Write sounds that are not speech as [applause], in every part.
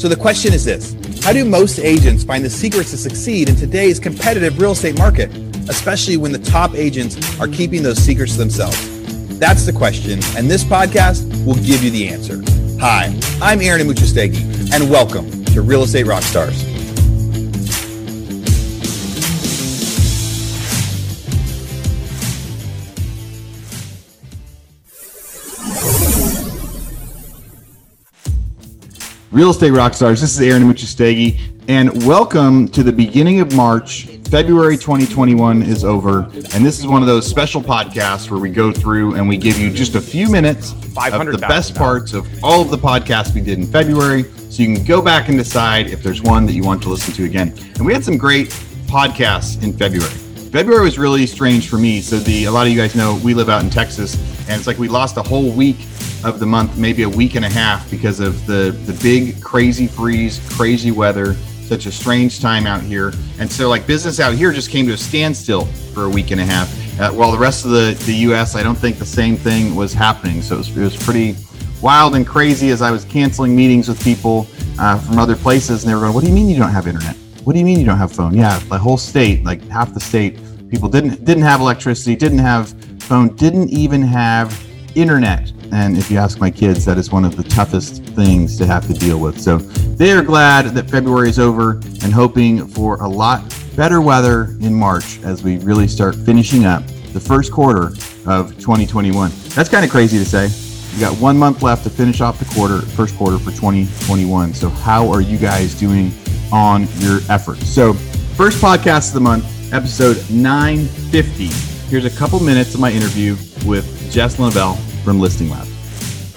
So the question is this How do most agents find the secrets to succeed in today's competitive real estate market, especially when the top agents are keeping those secrets to themselves? That's the question, and this podcast will give you the answer. Hi, I'm Aaron Amuchastegui, and welcome to Real Estate Rockstars. Real Estate rock stars. This is Aaron Amuchastegui, and welcome to the beginning of March. February 2021 is over, and this is one of those special podcasts where we go through and we give you just a few minutes of the best parts of all of the podcasts we did in February, so you can go back and decide if there's one that you want to listen to again. And we had some great podcasts in February. February was really strange for me. So the a lot of you guys know we live out in Texas, and it's like we lost a whole week of the month, maybe a week and a half, because of the the big crazy freeze, crazy weather, such a strange time out here. And so like business out here just came to a standstill for a week and a half. Uh, while the rest of the the U.S. I don't think the same thing was happening. So it was, it was pretty wild and crazy as I was canceling meetings with people uh, from other places, and they were going, "What do you mean you don't have internet? What do you mean you don't have phone?" Yeah, the whole state, like half the state, people didn't didn't have electricity, didn't have phone, didn't even have internet. And if you ask my kids, that is one of the toughest things to have to deal with. So they are glad that February is over and hoping for a lot better weather in March as we really start finishing up the first quarter of 2021. That's kind of crazy to say. You got one month left to finish off the quarter, first quarter for 2021. So how are you guys doing on your efforts? So first podcast of the month, episode 950. Here's a couple minutes of my interview with Jess Lenouvel from Listing Lab.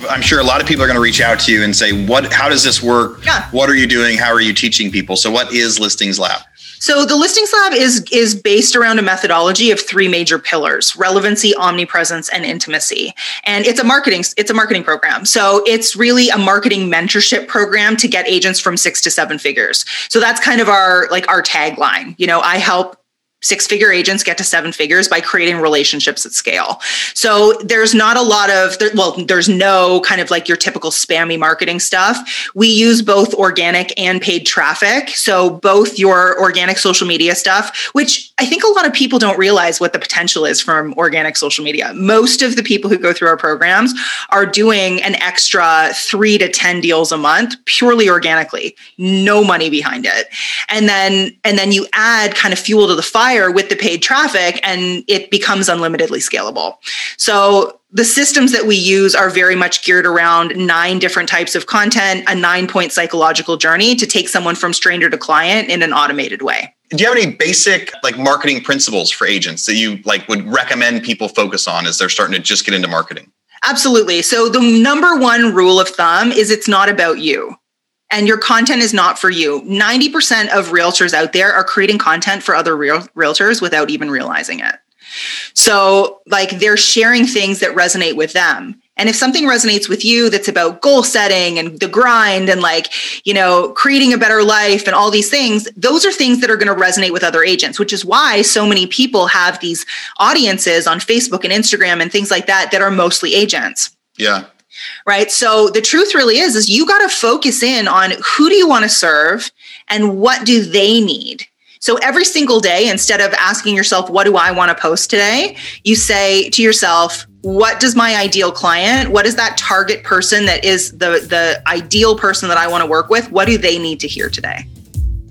I'm sure a lot of people are going to reach out to you and say, "What? How does this work? Yeah. What are you doing? How are you teaching people?" So, what is Listings Lab? So the Listings Lab is is based around a methodology of three major pillars: relevancy, omnipresence, and intimacy. And it's a marketing it's a marketing program. So it's really a marketing mentorship program to get agents from 6 to 7 figures. So that's kind of our like our tagline. You know, I help six figure agents get to seven figures by creating relationships at scale. So there's not a lot of, well, there's no kind of like your typical spammy marketing stuff. We use both organic and paid traffic. So both your organic social media stuff, which I think a lot of people don't realize what the potential is from organic social media. Most of the people who go through our programs are doing an extra three to 10 deals a month purely organically, no money behind it. And then, and then you add kind of fuel to the fire with the paid traffic and it becomes unlimitedly scalable. So the systems that we use are very much geared around nine different types of content, a nine point psychological journey to take someone from stranger to client in an automated way. Do you have any basic like marketing principles for agents that you like would recommend people focus on as they're starting to just get into marketing? Absolutely. So the number one rule of thumb is it's not about you and your content is not for you. 90% of realtors out there are creating content for other real, realtors without even realizing it. So, like, they're sharing things that resonate with them. And if something resonates with you that's about goal setting and the grind and like, you know, creating a better life and all these things, those are things that are going to resonate with other agents, which is why so many people have these audiences on Facebook and Instagram and things like that that are mostly agents. Yeah right? So the truth really is is you got to focus in on who do you want to serve and what do they need. So every single day instead of asking yourself what do i want to post today? you say to yourself what does my ideal client what is that target person that is the the ideal person that i want to work with? What do they need to hear today?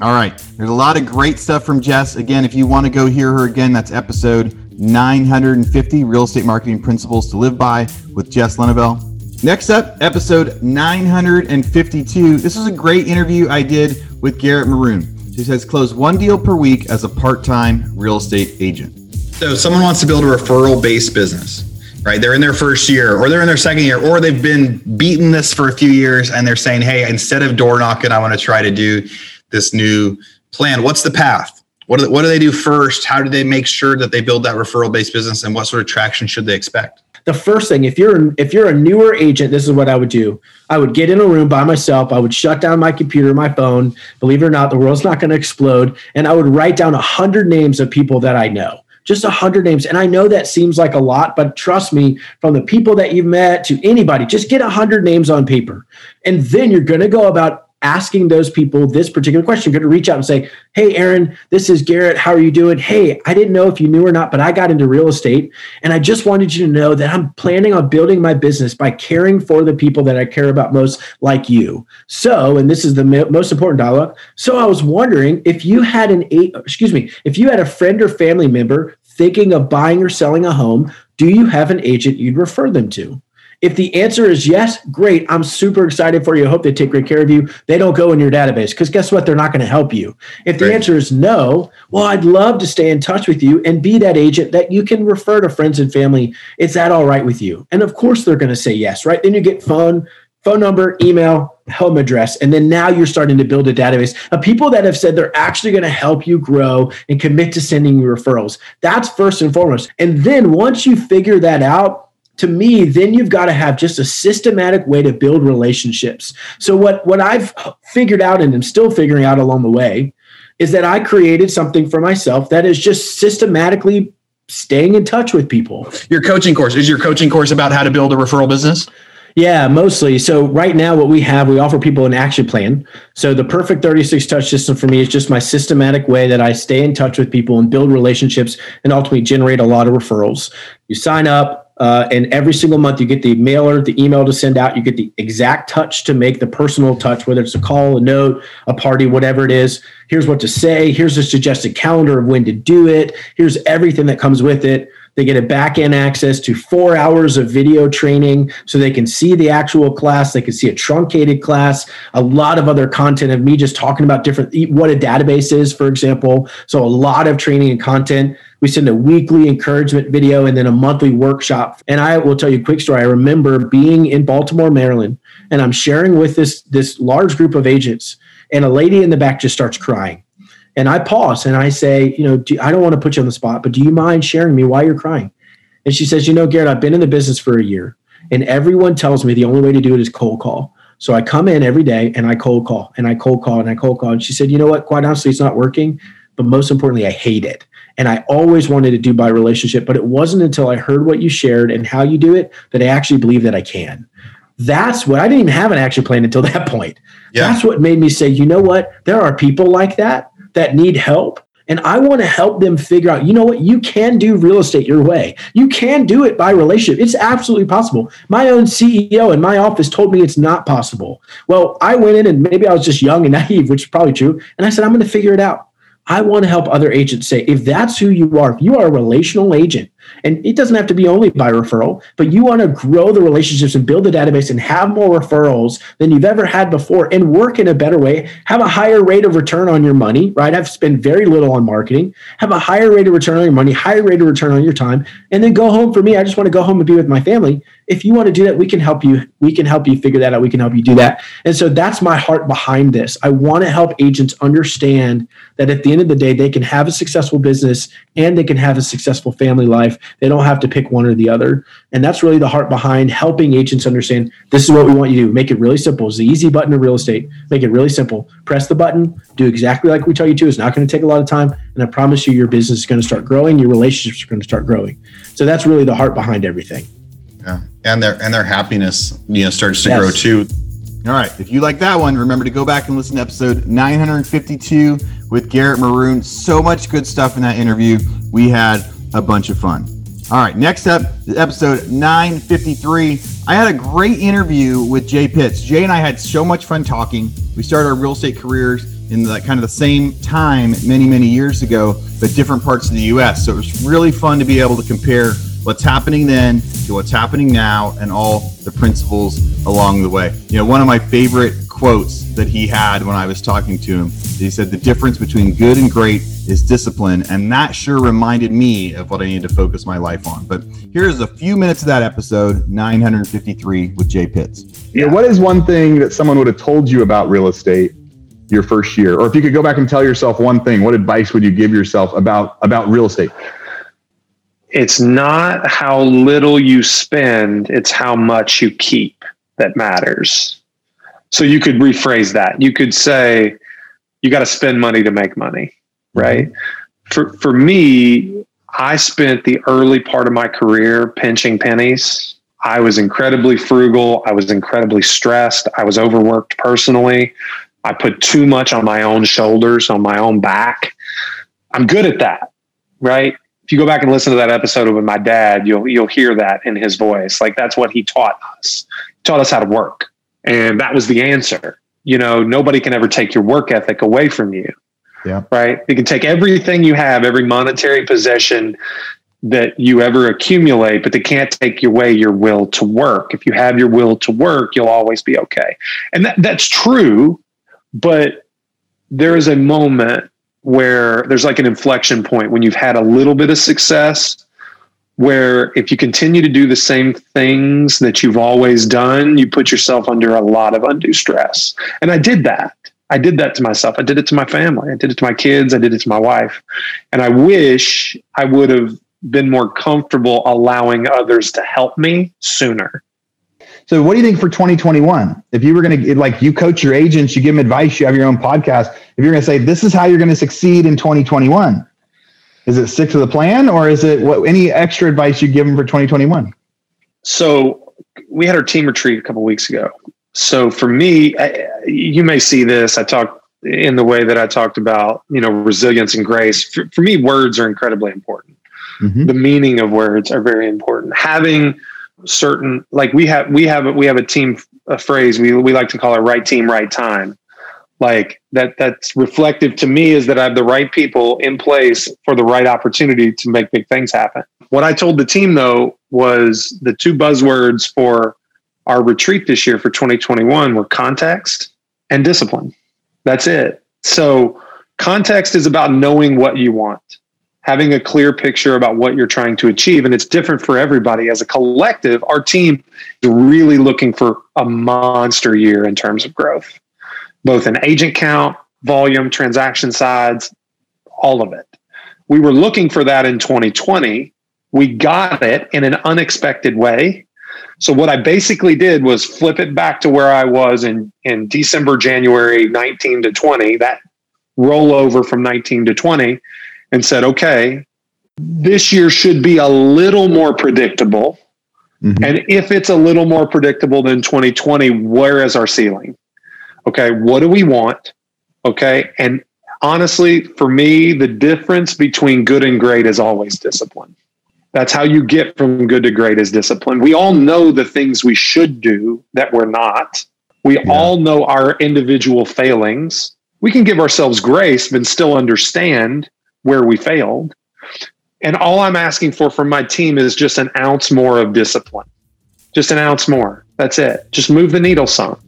All right there's a lot of great stuff from jess. Again if you want to go hear her again that's episode 950 real estate marketing principles to live by with jess lenouvel Next up, episode 952. This is a great interview I did with Garrett Maroon. He says close one deal per week as a part-time real estate agent. So someone wants to build a referral based business, right? They're in their first year or they're in their second year or they've been beating this for a few years and they're saying, "Hey, instead of door knocking, I want to try to do this new plan. What's the path? What do, what do they do first? How do they make sure that they build that referral based business and what sort of traction should they expect?" The first thing if you're if you're a newer agent this is what i would do. I would get in a room by myself. I would shut down my computer my phone. Believe it or not the world's not going to explode. And i would write down 100 names of people that i know. Just 100 names. And i know that seems like a lot but trust me from the people that you've met to anybody just get 100 names on paper. And then you're going to go about asking those people this particular question. You're going to reach out and say, Hey, Aaron, this is Garrett. How are you doing? Hey, I didn't know if you knew or not, but I got into real estate. And I just wanted you to know that I'm planning on building my business by caring for the people that I care about most, like you. So, and this is the most important dialogue. So I was wondering if you had an eight, excuse me, if you had a friend or family member thinking of buying or selling a home, do you have an agent you'd refer them to? If the answer is yes, great. I'm super excited for you. I hope they take great care of you. They don't go in your database because guess what? They're not going to help you. If the great. answer is no, well, I'd love to stay in touch with you and be that agent that you can refer to friends and family. Is that all right with you? And of course, they're going to say yes, right? Then you get phone, phone number, email, home address. And then now you're starting to build a database of people that have said they're actually going to help you grow and commit to sending you referrals. That's first and foremost. And then once you figure that out, to me, then you've got to have just a systematic way to build relationships. So what what I've figured out and am still figuring out along the way is that I created something for myself that is just systematically staying in touch with people. Your coaching course is your coaching course about how to build a referral business? Yeah, mostly. So right now, what we have, we offer people an action plan. So the perfect 36 touch system for me is just my systematic way that I stay in touch with people and build relationships and ultimately generate a lot of referrals. You sign up, uh, and every single month, you get the mailer, the email to send out. You get the exact touch to make the personal touch, whether it's a call, a note, a party, whatever it is. Here's what to say. Here's a suggested calendar of when to do it. Here's everything that comes with it. They get a back end access to four hours of video training so they can see the actual class. They can see a truncated class, a lot of other content of me just talking about different, what a database is, for example. So a lot of training and content. We send a weekly encouragement video and then a monthly workshop. And I will tell you a quick story. I remember being in Baltimore, Maryland, and I'm sharing with this, this large group of agents, and a lady in the back just starts crying and I pause and I say, you know, do, I don't want to put you on the spot, but do you mind sharing me why you're crying? And she says, you know, Garrett, I've been in the business for a year and everyone tells me the only way to do it is cold call. So I come in every day and I cold call and I cold call and I cold call. And she said, you know what? Quite honestly, it's not working. But most importantly, I hate it. And I always wanted to do by relationship, but it wasn't until I heard what you shared and how you do it that I actually believe that I can. That's what I didn't even have an action plan until that [laughs] point. Yeah. That's what made me say, you know what? There are people like that that need help. And I want to help them figure out, you know what, you can do real estate your way. You can do it by relationship. It's absolutely possible. My own CEO in my office told me it's not possible. Well, I went in and maybe I was just young and [laughs] naive, which is probably true. And I said, I'm going to figure it out. I want to help other agents say, if that's who you are, if you are a relational agent, and it doesn't have to be only by referral, but you want to grow the relationships and build the database and have more referrals than you've ever had before and work in a better way, have a higher rate of return on your money, right? I've spent very little on marketing, have a higher rate of return on your money, higher rate of return on your time, and then go home. For me, I just want to go home and be with my family. If you want to do that, we can help you. We can help you figure that out. We can help you do that. And so that's my heart behind this. I want to help agents understand that at the end of the day, they can have a successful business and they can have a successful family life. They don't have to pick one or the other. And that's really the heart behind helping agents understand this is what we want you to do. Make it really simple. It's the easy button of real estate. Make it really simple. Press the button, do exactly like we tell you to. It's not going to take a lot of time. And I promise you, your business is going to start growing. Your relationships are going to start growing. So that's really the heart behind everything. Yeah. And their and their happiness, you know, starts to yes. grow too. All right. If you like that one, remember to go back and listen to episode 952 with Garrett Maroon. So much good stuff in that interview. We had a bunch of fun. All right, next up, episode 953. I had a great interview with Jay Pitts. Jay and I had so much fun talking. We started our real estate careers in the kind of the same time many, many years ago, but different parts of the US. So it was really fun to be able to compare what's happening then to what's happening now and all the principles along the way. You know, one of my favorite quotes that he had when I was talking to him, he said, The difference between good and great is discipline. And that sure reminded me of what I need to focus my life on. But here's a few minutes of that episode 953 with Jay Pitts. Yeah. What is one thing that someone would have told you about real estate your first year? Or if you could go back and tell yourself one thing, what advice would you give yourself about, about real estate? It's not how little you spend, it's how much you keep that matters. So you could rephrase that. You could say, you got to spend money to make money, right? For, for me, I spent the early part of my career pinching pennies. I was incredibly frugal. I was incredibly stressed. I was overworked personally. I put too much on my own shoulders, on my own back. I'm good at that, right? You go back and listen to that episode with my dad, you'll you'll hear that in his voice. Like that's what he taught us. He taught us how to work. And that was the answer. You know, nobody can ever take your work ethic away from you. Yeah. Right. They can take everything you have, every monetary possession that you ever accumulate, but they can't take away your will to work. If you have your will to work, you'll always be okay. And that, that's true, but there is a moment where there's like an inflection point when you've had a little bit of success where if you continue to do the same things that you've always done, you put yourself under a lot of undue stress. And I did that. I did that to myself. I did it to my family. I did it to my kids. I did it to my wife. And I wish I would have been more comfortable allowing others to help me sooner. So, what do you think for 2021? If you were going to, like, you coach your agents, you give them advice, you have your own podcast. If you're going to say, this is how you're going to succeed in 2021, is it stick to the plan or is it what any extra advice you give them for 2021? So, we had our team retreat a couple weeks ago. So, for me, I, you may see this. I talked in the way that I talked about, you know, resilience and grace. For, for me, words are incredibly important. Mm-hmm. The meaning of words are very important. Having certain like we have we have we have a team a phrase we we like to call it right team right time like that that's reflective to me is that I have the right people in place for the right opportunity to make big things happen. What I told the team though was the two buzzwords for our retreat this year for 2021 were context and discipline. That's it. So context is about knowing what you want having a clear picture about what you're trying to achieve. And it's different for everybody. As a collective, our team is really looking for a monster year in terms of growth, both in agent count, volume, transaction sides, all of it. We were looking for that in 2020. We got it in an unexpected way. So what I basically did was flip it back to where I was in, in December, January 19 to 20, that rollover from 19 to 20 and said, okay, this year should be a little more predictable. Mm-hmm. And if it's a little more predictable than 2020, where is our ceiling? Okay, what do we want? Okay, and honestly, for me, the difference between good and great is always discipline. That's how you get from good to great is discipline. We all know the things we should do that we're not. We yeah. all know our individual failings. We can give ourselves grace, but still understand where we failed. And all I'm asking for from my team is just an ounce more of discipline. Just an ounce more. That's it. Just move the needle some.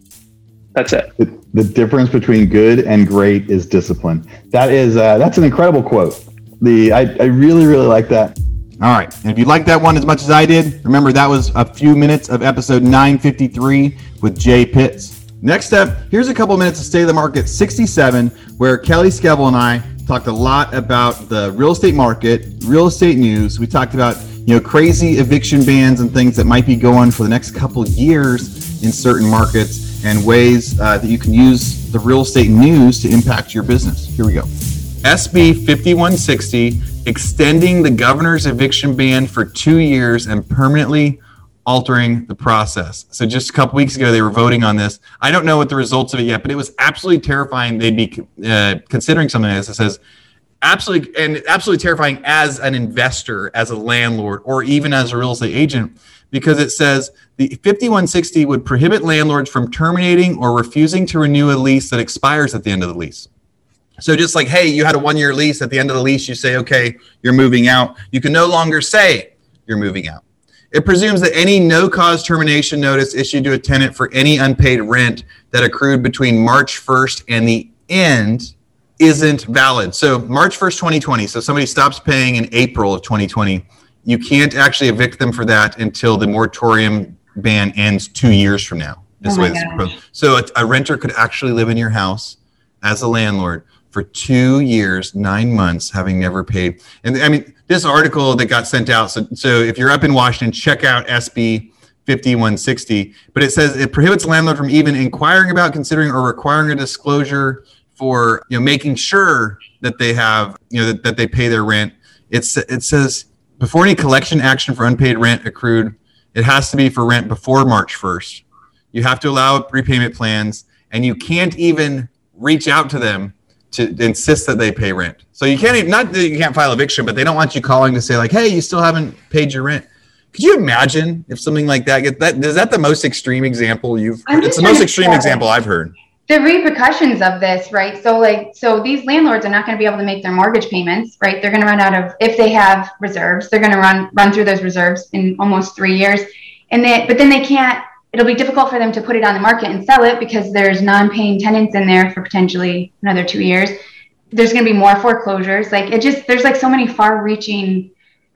That's it. The, the difference between good and great is discipline. That is uh, that's an incredible quote. The I, I really really like that. All right. And if you like that one as much as I did, remember that was a few minutes of episode 953 with Jay Pitts. Next up, here's a couple minutes of State of the Market 67, where Kelly Skevel and I talked a lot about the real estate market, real estate news. We talked about you know crazy eviction bans and things that might be going for the next couple years in certain markets and ways uh, that you can use the real estate news to impact your business. Here we go. SB 5160 extending the governor's eviction ban for two years and permanently altering the process. So just a couple weeks ago, they were voting on this. I don't know what the results of it yet, but it was absolutely terrifying. They'd be uh, considering something like this. It says absolutely and absolutely terrifying as an investor, as a landlord, or even as a real estate agent, because it says the 5160 would prohibit landlords from terminating or refusing to renew a lease that expires at the end of the lease. So just like, hey, you had a one-year lease. At the end of the lease, you say, okay, you're moving out. You can no longer say you're moving out. It presumes that any no cause termination notice issued to a tenant for any unpaid rent that accrued between March 1st and the end isn't valid. So, March 1st, 2020, so somebody stops paying in April of 2020, you can't actually evict them for that until the moratorium ban ends two years from now. Oh so, a, a renter could actually live in your house as a landlord for two years, nine months, having never paid. And I mean, this article that got sent out. So, so if you're up in Washington, check out SB 5160. But it says it prohibits landlord from even inquiring about, considering, or requiring a disclosure for you know making sure that they have you know that, that they pay their rent. It's it says before any collection action for unpaid rent accrued, it has to be for rent before March 1st. You have to allow repayment plans, and you can't even reach out to them to insist that they pay rent. So you can't even, not that you can't file eviction, but they don't want you calling to say like, "Hey, you still haven't paid your rent." Could you imagine if something like that gets that? Is that the most extreme example you've? It's the most extreme example I've heard. the repercussions of this, right? So like, so these landlords are not going to be able to make their mortgage payments, right? They're going to run out of if they have reserves, they're going to run run through those reserves in almost three years, and they but then they can't. It'll be difficult for them to put it on the market and sell it because there's non-paying tenants in there for potentially another two years. There's going to be more foreclosures. Like it just there's like so many far-reaching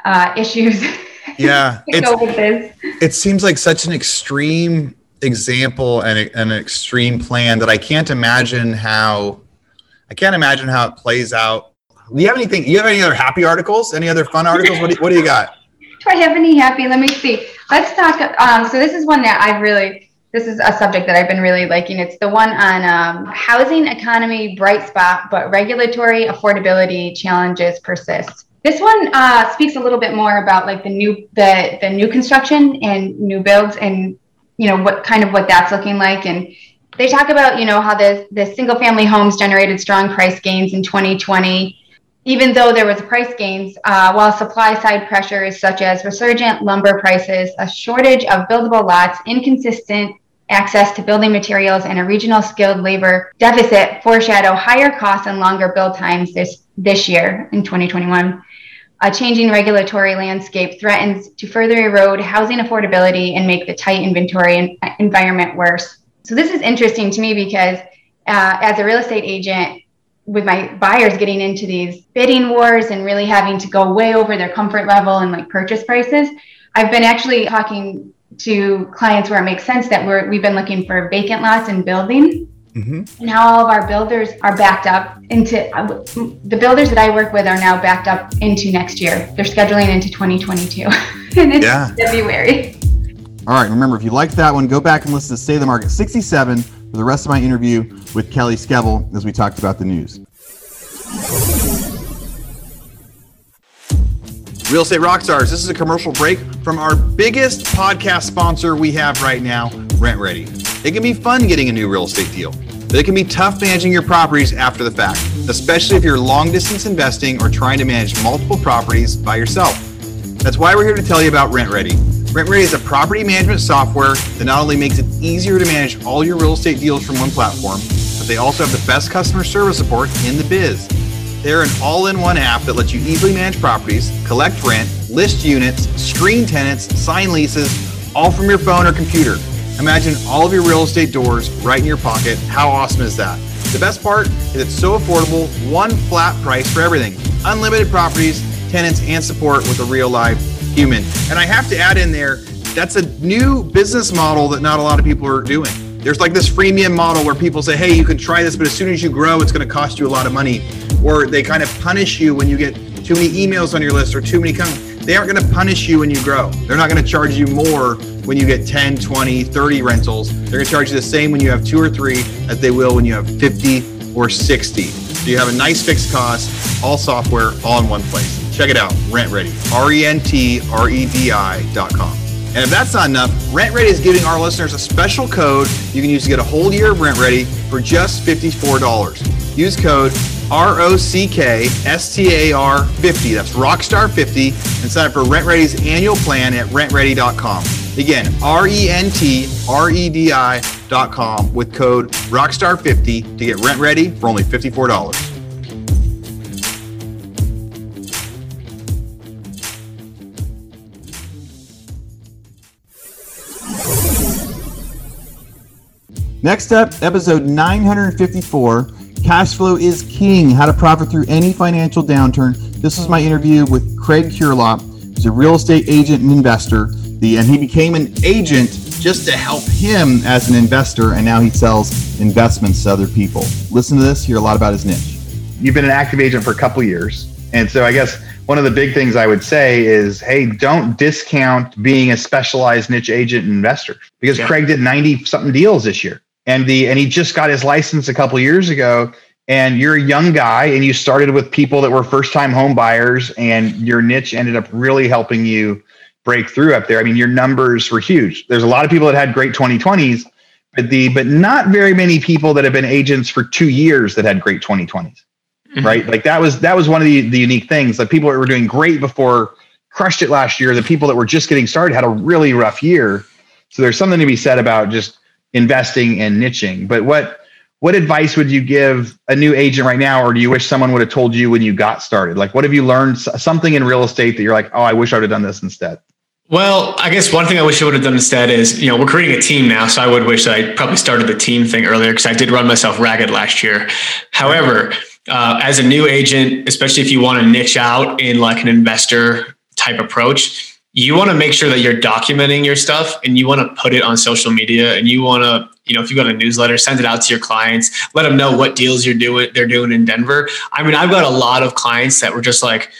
uh, issues. [laughs] Yeah, it's go with this. it seems like such an extreme example and a- an extreme plan that I can't imagine how I can't imagine how it plays out. Do you have anything? You have any other happy articles? Any other fun articles? What do, what do you got? [laughs] Do I have any happy? Let me see. Let's talk. Um, so this is one that I've really. This is a subject that I've been really liking. It's the one on um, housing economy bright spot, but regulatory affordability challenges persist. This one uh, speaks a little bit more about like the new the the new construction and new builds and you know what kind of what that's looking like and they talk about you know how the the single family homes generated strong price gains in 2020 even though there was price gains, uh, while supply side pressures such as resurgent lumber prices, a shortage of buildable lots, inconsistent access to building materials, and a regional skilled labor deficit foreshadow higher costs and longer build times this, this year in 2021. A changing regulatory landscape threatens to further erode housing affordability and make the tight inventory en- environment worse. So, this is interesting to me because uh, as a real estate agent, with my buyers getting into these bidding wars and really having to go way over their comfort level and like purchase prices, I've been actually talking to clients where it makes sense that we're we've been looking for vacant lots and building. Mhm. Now all of our builders are backed up into uh, the builders that I work with are now backed up into next year. They're scheduling into 2022, [laughs] and it's Yeah. February. All right. Remember, if you liked that one, go back and listen to Stay the Market 67 for the rest of my interview with Kelly Skevel as we talked about the news. Real Estate Rockstars, this is a commercial break from our biggest podcast sponsor we have right now, RentRedi. It can be fun getting a new real estate deal, but it can be tough managing your properties after the fact, especially if you're long distance investing or trying to manage multiple properties by yourself. That's why we're here to tell you about RentRedi. Rent Ready is a property management software that not only makes it easier to manage all your real estate deals from one platform, but they also have the best customer service support in the biz. They're an all in one app that lets you easily manage properties, collect rent, list units, screen tenants, sign leases, all from your phone or computer. Imagine all of your real estate doors right in your pocket. How awesome is that? The best part is it's so affordable, one flat price for everything. Unlimited properties, tenants, and support with a real live human. And I have to add in there, that's a new business model that not a lot of people are doing. There's like this freemium model where people say, hey, you can try this, but as soon as you grow, it's going to cost you a lot of money. Or they kind of punish you when you get too many emails on your list or too many they aren't going to punish you when you grow. They're not going to charge you more when you get 10, 20, 30 rentals. They're going to charge you the same when you have two or three as they will when you have 50 or 60. So you have a nice fixed cost, all software, all in one place. Check it out, RentRedi, R E N T R E D I dot com. And if that's not enough, RentRedi is giving our listeners a special code you can use to get a whole year of RentRedi for just $54. Use code R O C K S T A R 50. That's Rockstar 50 and sign up for RentRedi's annual plan at rentredi.com. Again, R E N T R E D I.com with code Rockstar 50 to get RentRedi for only $54. Next up, episode 954 Cash Flow is King How to Profit Through Any Financial Downturn. This is my interview with Craig Curelop. He's a real estate agent and investor. The, and he became an agent just to help him as an investor, and now he sells investments to other people. Listen to this, hear a lot about his niche. you've been an active agent for a couple years. And so I guess one of the big things I would say is, hey, don't discount being a specialized niche agent and investor because Yeah. Craig did 90 something deals this year. And the and he just got his license a couple years ago. And you're a young guy and you started with people that were first time home buyers and your niche ended up really helping you break through up there. I mean, your numbers were huge. There's a lot of people that had great 2020s, but the but not very many people that have been agents for two years that had great 2020s. Mm-hmm. Right. Like that was that was one of the, the unique things. Like people that were doing great before crushed it last year. The people that were just getting started had a really rough year. So there's something to be said about just investing and niching. But what what advice would you give a new agent right now, or do you wish someone would have told you when you got started? Like, what have you learned something in real estate that you're like, oh, I wish I would have done this instead? Well, I guess one thing I wish I would have done instead is, you know, we're creating a team now. So I would wish I probably started the team thing earlier because I did run myself ragged last year. However, uh, as a new agent, especially if you want to niche out in like an investor type approach, you want to make sure that you're documenting your stuff and you want to put it on social media and you want to you know if you got a newsletter send it out to your clients let them know what deals you're doing they're doing in denver. I mean i've got a lot of clients that were just like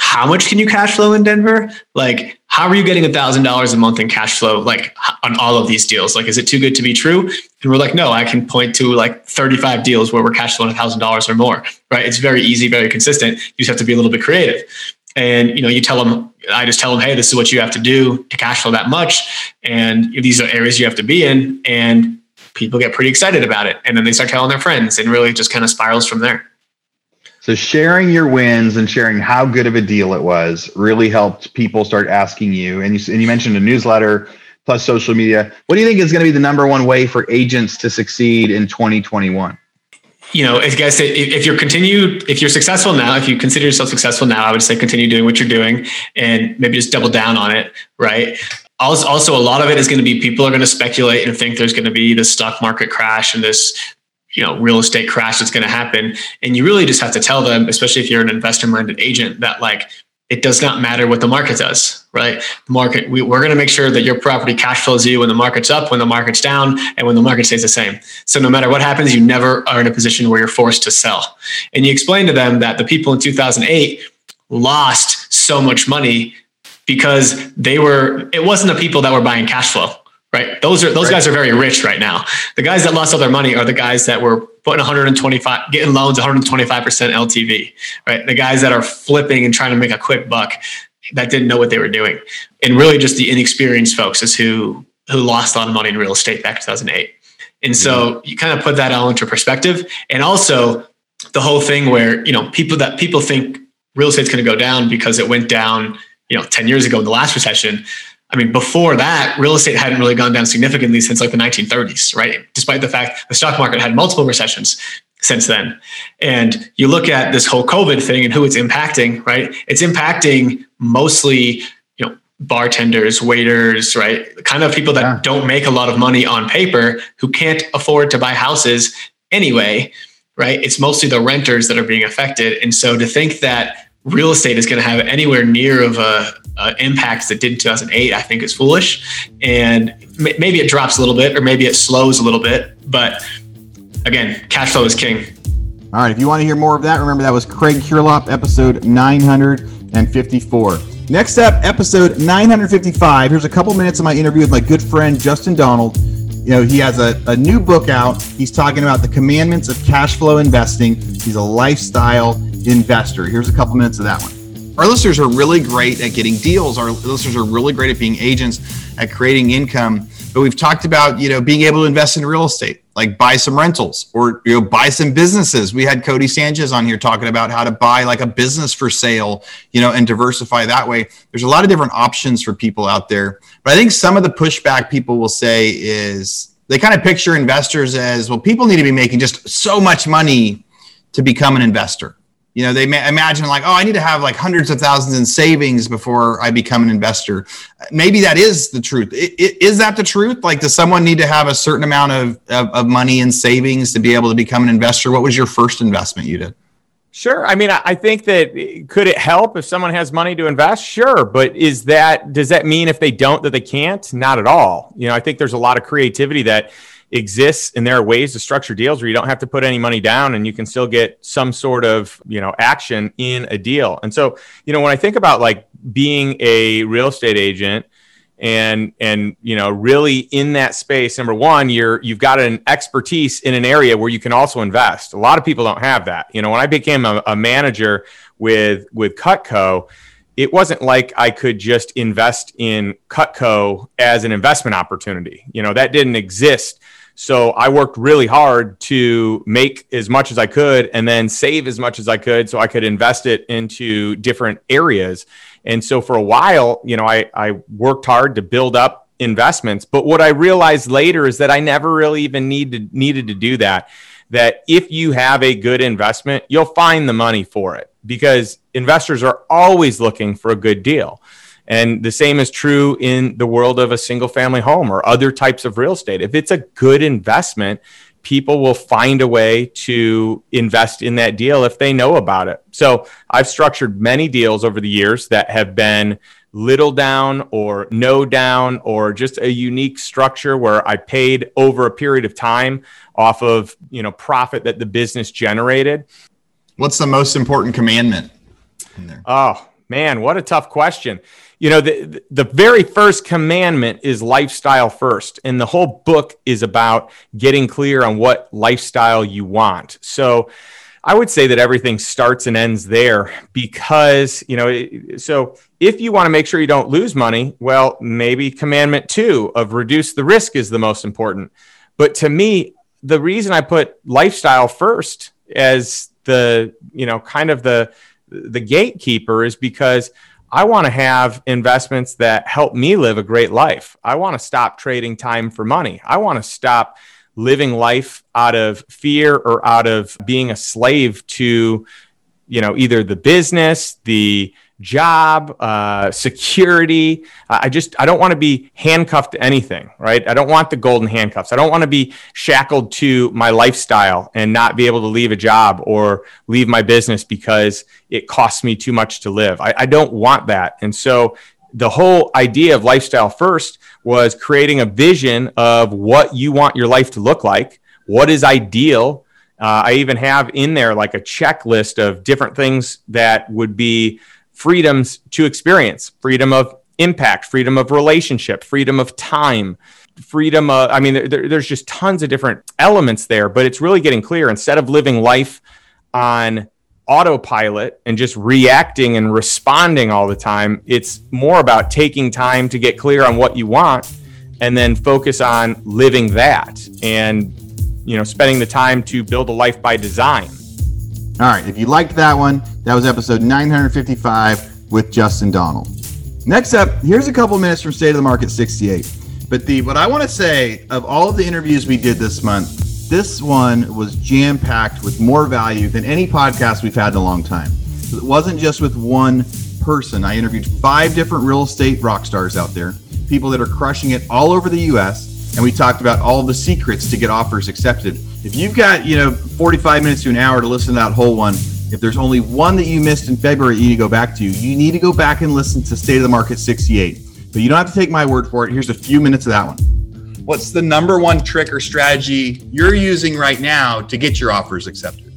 how much can you cash flow in denver? Like how are you getting a thousand dollars a month in cash flow like on all of these deals? Like is it too good to be true? And we're like no i can point to like 35 deals where we're cash flowing a thousand dollars or more right? It's very easy very consistent. You just have to be a little bit creative. And you know you tell them i just tell them hey this is what you have to do to cash flow that much. And these are areas you have to be in. And people get pretty excited about it. And then they start telling their friends and really just kind of spirals from there. So sharing your wins and sharing how good of a deal it was really helped people start asking you. And you, and you mentioned a newsletter plus social media. What do you think is going to be the number one way for agents to succeed in 2021 you know, I guess if you're continued, if you're successful now, if you consider yourself successful now, I would say continue doing what you're doing and maybe just double down on it, right? Also, a lot of it is going to be people are going to speculate and think there's going to be this stock market crash and this, you know, real estate crash that's going to happen. And you really just have to tell them, especially if you're an investor minded agent, that like it does not matter what the market does, right? The market, we, are going to make sure that your property cash flows you when the market's up, when the market's down, and when the market stays the same. So no matter what happens, you never are in a position where you're forced to sell. And you explain to them that the people in 2008 lost so much money because they were, it wasn't the people that were buying cash flow right? Those are those right. guys are very rich right now. The guys that lost all their money are the guys that were putting 125, getting loans 125 percent LTV, right? The guys that are flipping and trying to make a quick buck that didn't know what they were doing, and really just the inexperienced folks is who who lost a lot of money in real estate back 2008. And so mm-hmm. you kind of put that all into perspective, and also the whole thing where you know people that people think real estate's going to go down because it went down you know 10 years ago in the last recession I mean, before that, real estate hadn't really gone down significantly since like the 1930s, right? Despite the fact the stock market had multiple recessions since then. And you look at this whole COVID thing and who it's impacting, right? It's impacting mostly, you know, bartenders, waiters, right? kind of people that yeah. don't make a lot of money on paper who can't afford to buy houses anyway, right? It's mostly the renters that are being affected. And so to think that real estate is going to have anywhere near of a, uh, impacts that did in 2008, I think is foolish. And m- maybe it drops a little bit, or maybe it slows a little bit. But again, cash flow is king. All right. If you want to hear more of that, remember that was Craig Curelop, episode 954. Next up, episode 955. Here's a couple minutes of my interview with my good friend Justin Donald. You know, he has a, a new book out. He's talking about the commandments of cash flow investing. He's a lifestyle investor. Here's a couple minutes of that one. Our listeners are really great at getting deals. Our listeners are really great at being agents, at creating income. But we've talked about, you know, being able to invest in real estate, like buy some rentals or you know, buy some businesses. We had Codie Sanchez on here talking about how to buy like a business for sale, you know, and diversify that way. There's a lot of different options for people out there. But I think some of the pushback people will say is they kind of picture investors as well, people need to be making just so much money to become an investor you know they imagine like oh i need to have like hundreds of thousands in savings before i become an investor maybe that is the truth Is that the truth like does someone need to have a certain amount of, of, of money in savings to be able to become an investor what was your first investment you did Sure. I mean, I think that eh, could it help if someone has money to invest? Sure. But is that, does that mean if they don't that they can't? Not at all. You know, I think there's a lot of creativity that exists and there are ways to structure deals where you don't have to put any money down and you can still get some sort of you know action in a deal. And so you know when i think about like being a real estate agent and and you know really in that space number one you're you've got an expertise in an area where you can also invest. A lot of people don't have that. You know when i became a, a manager with with cutco it wasn't like I could just invest in Cutco as an investment opportunity. You know, that didn't exist So I worked really hard to make as much as I could and then save as much as I could so I could invest it into different areas. And so for a while, you know, I, I worked hard to build up investments. But what I realized later is that I never really even needed needed to do that. That if you have a good investment, you'll find the money for it because investors are always looking for a good deal. And the same is true in the world of a single family home or other types of real estate. If it's a good investment, people will find a way to invest in that deal if they know about it. So I've structured many deals over the years that have been little down or no down or just a unique structure where I paid over a period of time off of, you know, profit that the business generated. What's the most important commandment? Oh, man, what a tough question. You know the the very first commandment is lifestyle first and the whole book is about getting clear on what lifestyle you want. So i would say that everything starts and ends there because you know so if you want to make sure you don't lose money well maybe commandment 2 of reduce the risk is the most important. But to me the reason i put lifestyle first as the you know kind of the the gatekeeper is because I want to have investments that help me live a great life. I want to stop trading time for money. I want to stop living life out of fear or out of being a slave to, you know, either the business, the job, uh, security. I just I don't want to be handcuffed to anything, right? I don't want the golden handcuffs. I don't want to be shackled to my lifestyle and not be able to leave a job or leave my business because it costs me too much to live. I, I don't want that, and so. The whole idea of lifestyle first was creating a vision of what you want your life to look like, what is ideal, uh, I even have in there like a checklist of different things that would be freedoms to experience freedom of impact, freedom of relationship, freedom of time, freedom of, I mean, there, there's just tons of different elements there, but it's really getting clear. Instead of living life on autopilot and just reacting and responding all the time, it's more about taking time to get clear on what you want and then focus on living that and, you know, spending the time to build a life by design. All right. If you liked that one, that was episode 955 with Justin Donald. Next up, here's a couple minutes from State of the Market 68. But the what I want to say of all of the interviews we did this month, this one was jam packed with more value than any podcast we've had in a long time. It wasn't just with one person. I interviewed five different real estate rock stars out there, people that are crushing it all over the US, and we talked about all the secrets to get offers accepted if you've got, you know, 45 minutes to an hour to listen to that whole one, if there's only one that you missed in February, you need to go back to, you need to go back and listen to State of the Market 68. But you don't have to take my word for it. Here's a few minutes of that one. What's the number one trick or strategy you're using right now to get your offers accepted?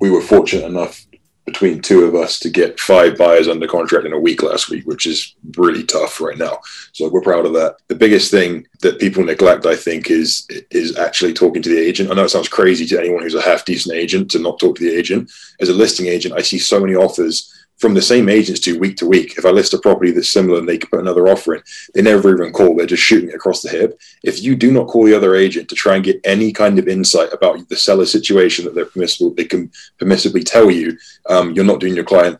We were fortunate enough between two of us to get five buyers under contract in a week last week, which is really tough right now. So we're proud of that. The biggest thing that people neglect, I think, is is actually talking to the agent. I know it sounds crazy to anyone who's a half decent agent to not talk to the agent. As a listing agent, I see so many offers from the same agents do week to week. If I list a property that's similar and they can put another offer in, they never even call. They're just shooting it across the hip. If you do not call the other agent to try and get any kind of insight about the seller situation that they're permissible, they can permissibly tell you, um, you're not doing your client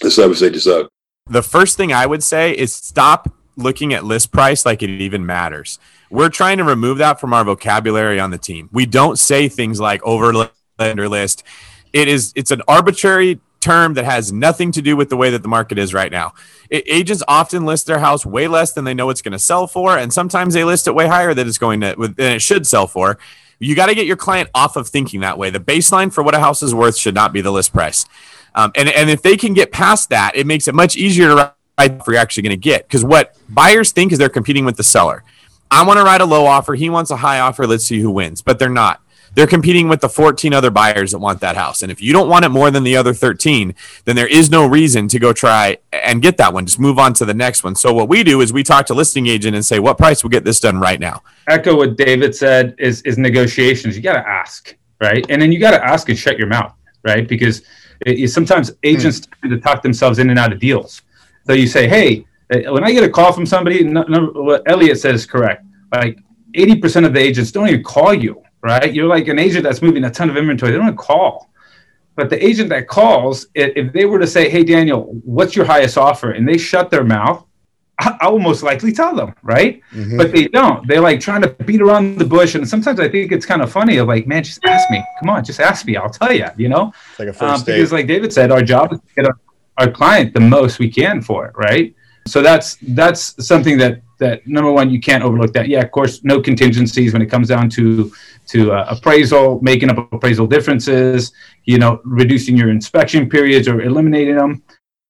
the service they deserve. The first thing I would say is stop looking at list price like it even matters. We're trying to remove that from our vocabulary on the team. We don't say things like over under list. It is it's an arbitrary term that has nothing to do with the way that the market is right now. It, agents often list their house way less than they know it's going to sell for, and sometimes they list it way higher than it's going to than it should sell for. You got to get your client off of thinking that way. The baseline for what a house is worth should not be the list price, um, and and if they can get past that, it makes it much easier to write for you're actually going to get. Because what buyers think is they're competing with the seller. I want to write a low offer. He wants a high offer. Let's see who wins. But they're not they're competing with the 14 other buyers that want that house. And if you don't want it more than the other 13, then there is no reason to go try and get that one. Just move on to the next one. So what we do is we talk to listing agent and say, what price will get this done right now? Echo what David said is is negotiations. You got to ask, right? And then you got to ask and shut your mouth, right? Because it, sometimes agents mm. tend to talk themselves in and out of deals. So you say, hey, when I get a call from somebody, no, no, what Elliot says is correct. Like 80% of the agents don't even call you, right? You're like an agent that's moving a ton of inventory. They don't call. But the agent that calls, if they were to say, Hey, Daniel, what's your highest offer? And they shut their mouth, I will most likely tell them, right? Mm-hmm. But they don't. They're like trying to beat around the bush. And sometimes I think it's kind of funny of like, man, just ask me. Come on, just ask me. I'll tell you, you know? It's like a first um, date. Because like David said, our job is to get our, our client the most we can for it, right? So that's that's something that that number one you can't overlook that. Yeah, of course, no contingencies when it comes down to to uh, appraisal, making up appraisal differences, you know, reducing your inspection periods or eliminating them.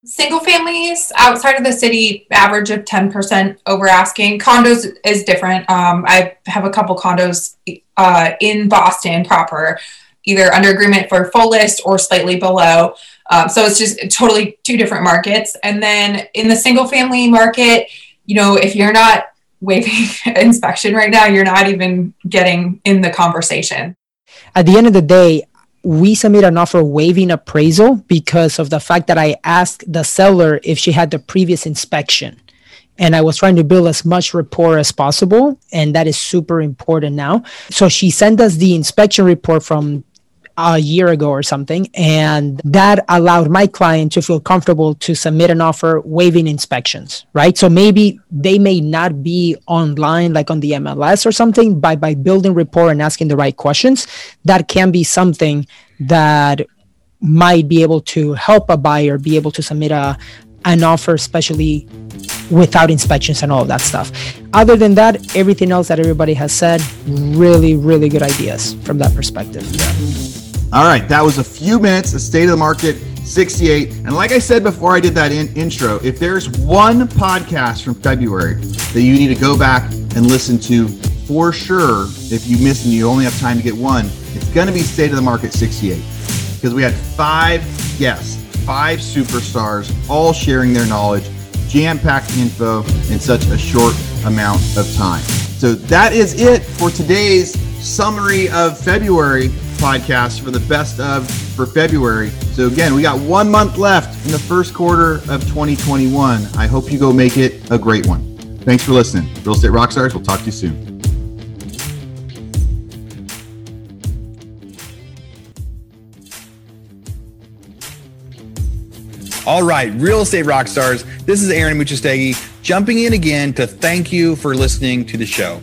Single families outside of the city average of 10% over asking. Condos is different. Um, I have a couple condos uh, in Boston proper, either under agreement for full list or slightly below. Um, so it's just totally two different markets. And then in the single family market, you know, if you're not waiving [laughs] inspection right now, you're not even getting in the conversation. At the end of the day, we submit an offer waiving appraisal because of the fact that I asked the seller if she had the previous inspection. And I was trying to build as much rapport as possible. And that is super important now. So she sent us the inspection report from a year ago or something. And that allowed my client to feel comfortable to submit an offer waiving inspections, right? So maybe they may not be online, like on the MLS or something, but by building rapport and asking the right questions, that can be something that might be able to help a buyer be able to submit a, an offer, especially without inspections and all that stuff. Other than that, everything else that everybody has said, really, really good ideas from that perspective. Yeah. All right, that was a few minutes of State of the Market 68. And like I said before I did that in- intro, if there's one podcast from February that you need to go back and listen to for sure, if you missed and you only have time to get one, it's going to be State of the Market 68 because we had five guests, five superstars, all sharing their knowledge, jam packed info in such a short amount of time. So that is it for today's summary of February podcast for the best of for February. So again, we got one month left in the first quarter of 2021. I hope you go make it a great one. Thanks for listening. Real Estate Rockstars, we'll talk to you soon. All right, Real Estate Rockstars, this is Aaron Amuchastegui jumping in again to thank you for listening to the show.